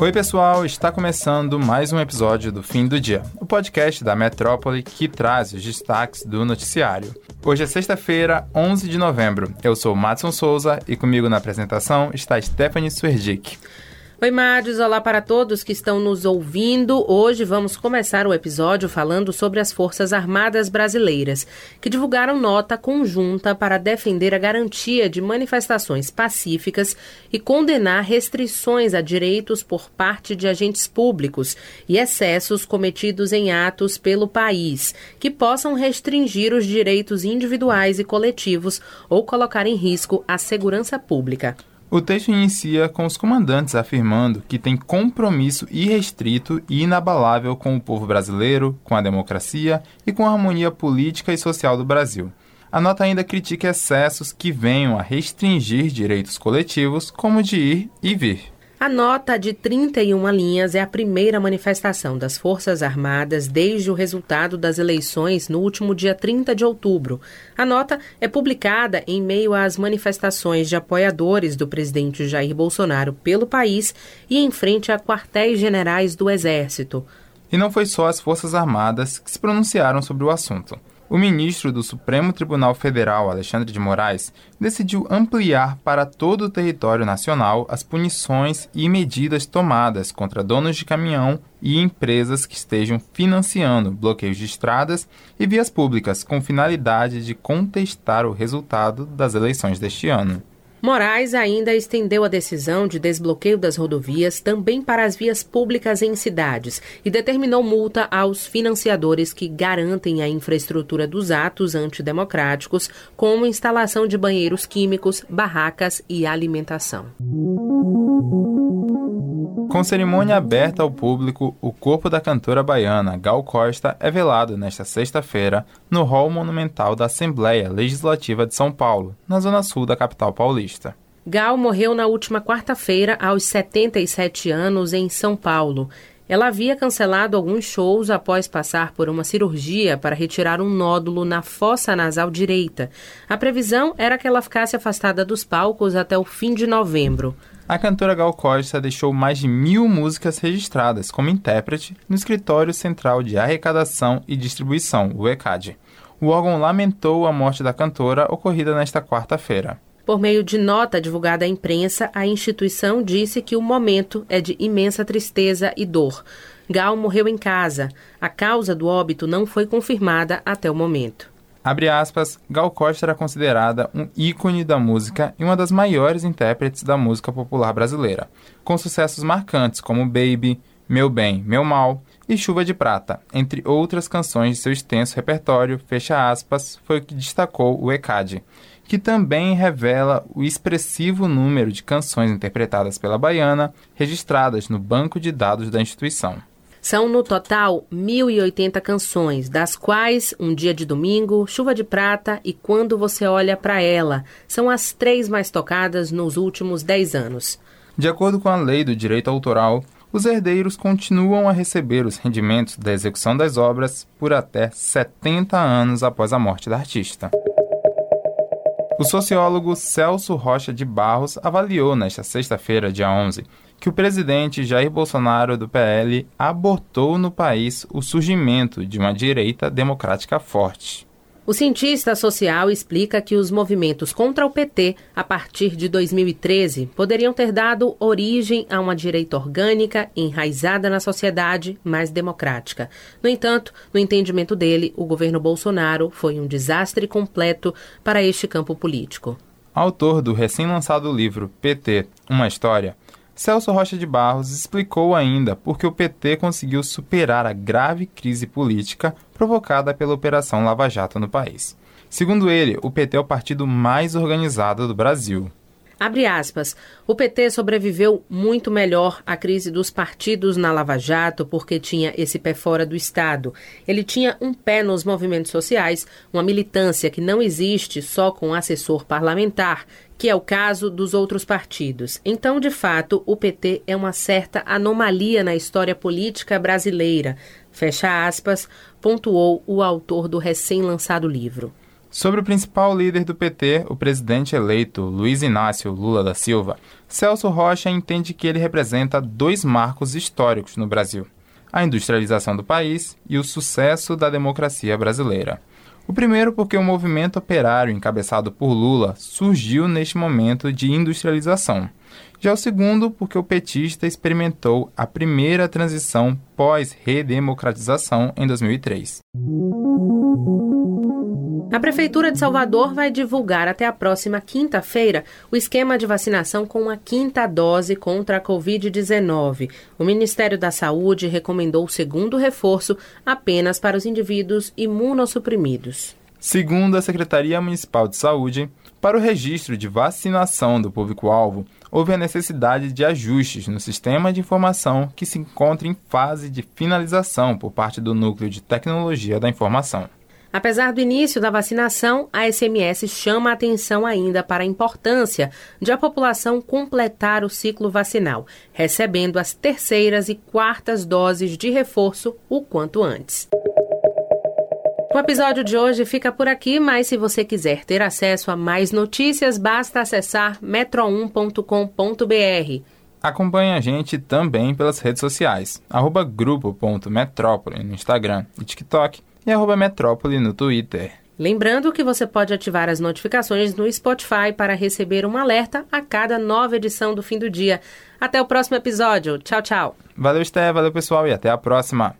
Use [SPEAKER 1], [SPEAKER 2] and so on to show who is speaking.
[SPEAKER 1] Oi, pessoal, está começando mais um episódio do Fim do Dia, o podcast da Metrópole que traz os destaques do noticiário. Hoje é sexta-feira, 11 de novembro. Eu sou Matson Souza e comigo na apresentação está Stephanie Swerdick.
[SPEAKER 2] Oi, Madios, olá para todos que estão nos ouvindo. Hoje vamos começar o episódio falando sobre as Forças Armadas Brasileiras, que divulgaram nota conjunta para defender a garantia de manifestações pacíficas e condenar restrições a direitos por parte de agentes públicos e excessos cometidos em atos pelo país, que possam restringir os direitos individuais e coletivos ou colocar em risco a segurança pública.
[SPEAKER 1] O texto inicia com os comandantes afirmando que tem compromisso irrestrito e inabalável com o povo brasileiro, com a democracia e com a harmonia política e social do Brasil. A nota ainda critica excessos que venham a restringir direitos coletivos, como de ir e vir.
[SPEAKER 2] A nota de 31 linhas é a primeira manifestação das Forças Armadas desde o resultado das eleições no último dia 30 de outubro. A nota é publicada em meio às manifestações de apoiadores do presidente Jair Bolsonaro pelo país e em frente a quartéis generais do Exército.
[SPEAKER 1] E não foi só as Forças Armadas que se pronunciaram sobre o assunto. O ministro do Supremo Tribunal Federal, Alexandre de Moraes, decidiu ampliar para todo o território nacional as punições e medidas tomadas contra donos de caminhão e empresas que estejam financiando bloqueios de estradas e vias públicas com finalidade de contestar o resultado das eleições deste ano.
[SPEAKER 2] Moraes ainda estendeu a decisão de desbloqueio das rodovias também para as vias públicas em cidades e determinou multa aos financiadores que garantem a infraestrutura dos atos antidemocráticos, como instalação de banheiros químicos, barracas e alimentação.
[SPEAKER 1] Com cerimônia aberta ao público, o corpo da cantora baiana Gal Costa é velado nesta sexta-feira no Hall Monumental da Assembleia Legislativa de São Paulo, na zona sul da capital paulista.
[SPEAKER 2] Gal morreu na última quarta-feira, aos 77 anos, em São Paulo. Ela havia cancelado alguns shows após passar por uma cirurgia para retirar um nódulo na fossa nasal direita. A previsão era que ela ficasse afastada dos palcos até o fim de novembro.
[SPEAKER 1] A cantora Gal Costa deixou mais de mil músicas registradas como intérprete no Escritório Central de Arrecadação e Distribuição, o ECAD. O órgão lamentou a morte da cantora ocorrida nesta quarta-feira.
[SPEAKER 2] Por meio de nota divulgada à imprensa, a instituição disse que o momento é de imensa tristeza e dor. Gal morreu em casa. A causa do óbito não foi confirmada até o momento.
[SPEAKER 1] Abre aspas, Gal Costa era considerada um ícone da música e uma das maiores intérpretes da música popular brasileira, com sucessos marcantes como Baby, Meu Bem, Meu Mal e Chuva de Prata, entre outras canções de seu extenso repertório, fecha aspas, foi o que destacou o ECAD, que também revela o expressivo número de canções interpretadas pela baiana registradas no banco de dados da instituição.
[SPEAKER 2] São no total 1.080 canções, das quais Um Dia de Domingo, Chuva de Prata e Quando Você Olha para Ela são as três mais tocadas nos últimos 10 anos.
[SPEAKER 1] De acordo com a lei do direito autoral, os herdeiros continuam a receber os rendimentos da execução das obras por até 70 anos após a morte da artista. O sociólogo Celso Rocha de Barros avaliou nesta sexta-feira, dia 11, que o presidente Jair Bolsonaro do PL abortou no país o surgimento de uma direita democrática forte.
[SPEAKER 2] O cientista social explica que os movimentos contra o PT, a partir de 2013, poderiam ter dado origem a uma direita orgânica, enraizada na sociedade, mais democrática. No entanto, no entendimento dele, o governo Bolsonaro foi um desastre completo para este campo político.
[SPEAKER 1] Autor do recém-lançado livro PT Uma História, Celso Rocha de Barros explicou ainda por que o PT conseguiu superar a grave crise política provocada pela Operação Lava Jato no país. Segundo ele, o PT é o partido mais organizado do Brasil.
[SPEAKER 2] Abre aspas. O PT sobreviveu muito melhor à crise dos partidos na Lava Jato porque tinha esse pé fora do Estado. Ele tinha um pé nos movimentos sociais, uma militância que não existe só com assessor parlamentar, que é o caso dos outros partidos. Então, de fato, o PT é uma certa anomalia na história política brasileira, fecha aspas, pontuou o autor do recém-lançado livro.
[SPEAKER 1] Sobre o principal líder do PT, o presidente eleito Luiz Inácio Lula da Silva, Celso Rocha entende que ele representa dois marcos históricos no Brasil: a industrialização do país e o sucesso da democracia brasileira. O primeiro porque o movimento operário encabeçado por Lula surgiu neste momento de industrialização. Já o segundo porque o petista experimentou a primeira transição pós-redemocratização em 2003.
[SPEAKER 2] A Prefeitura de Salvador vai divulgar até a próxima quinta-feira o esquema de vacinação com a quinta dose contra a Covid-19. O Ministério da Saúde recomendou o segundo reforço apenas para os indivíduos imunossuprimidos.
[SPEAKER 1] Segundo a Secretaria Municipal de Saúde, para o registro de vacinação do público-alvo, houve a necessidade de ajustes no sistema de informação que se encontra em fase de finalização por parte do Núcleo de Tecnologia da Informação.
[SPEAKER 2] Apesar do início da vacinação, a SMS chama a atenção ainda para a importância de a população completar o ciclo vacinal, recebendo as terceiras e quartas doses de reforço o quanto antes. O episódio de hoje fica por aqui, mas se você quiser ter acesso a mais notícias, basta acessar metro1.com.br.
[SPEAKER 1] Acompanhe a gente também pelas redes sociais, arroba grupo.metrópole no Instagram e TikTok e arroba Metrópole no Twitter.
[SPEAKER 2] Lembrando que você pode ativar as notificações no Spotify para receber um alerta a cada nova edição do fim do dia. Até o próximo episódio. Tchau, tchau.
[SPEAKER 1] Valeu, Esté, valeu, pessoal, e até a próxima.